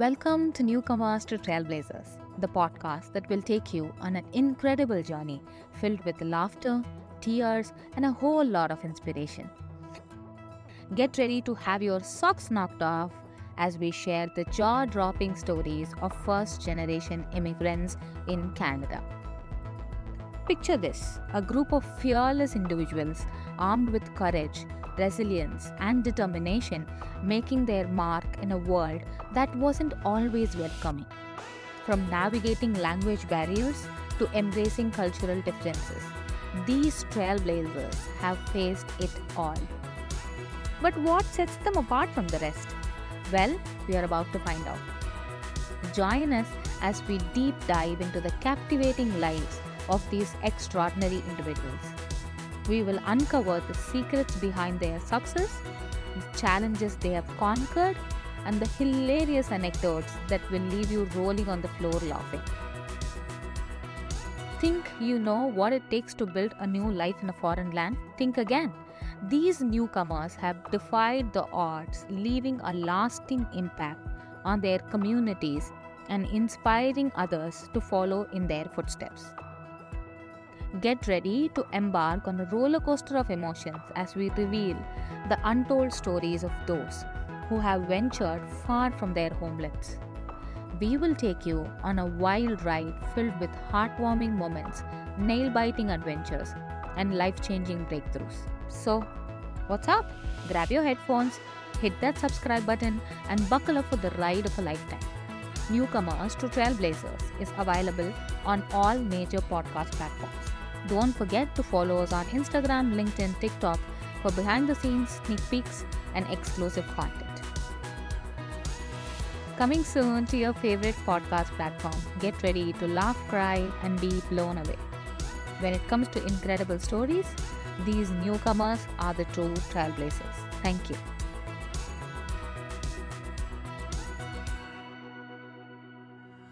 Welcome to Newcomers to Trailblazers, the podcast that will take you on an incredible journey filled with laughter, tears, and a whole lot of inspiration. Get ready to have your socks knocked off as we share the jaw dropping stories of first generation immigrants in Canada. Picture this a group of fearless individuals armed with courage, resilience, and determination making their mark in a world that wasn't always welcoming. From navigating language barriers to embracing cultural differences, these trailblazers have faced it all. But what sets them apart from the rest? Well, we are about to find out. Join us as we deep dive into the captivating lives of these extraordinary individuals. We will uncover the secrets behind their success, the challenges they have conquered, and the hilarious anecdotes that will leave you rolling on the floor laughing. Think you know what it takes to build a new life in a foreign land? Think again. These newcomers have defied the odds, leaving a lasting impact on their communities and inspiring others to follow in their footsteps. Get ready to embark on a roller coaster of emotions as we reveal the untold stories of those who have ventured far from their homelands. We will take you on a wild ride filled with heartwarming moments, nail biting adventures, and life changing breakthroughs. So, what's up? Grab your headphones, hit that subscribe button, and buckle up for the ride of a lifetime. Newcomers to Trailblazers is available on all major podcast platforms. Don't forget to follow us on Instagram, LinkedIn, TikTok for behind the scenes sneak peeks and exclusive content. Coming soon to your favorite podcast platform. Get ready to laugh, cry, and be blown away. When it comes to incredible stories, these newcomers are the true trailblazers. Thank you.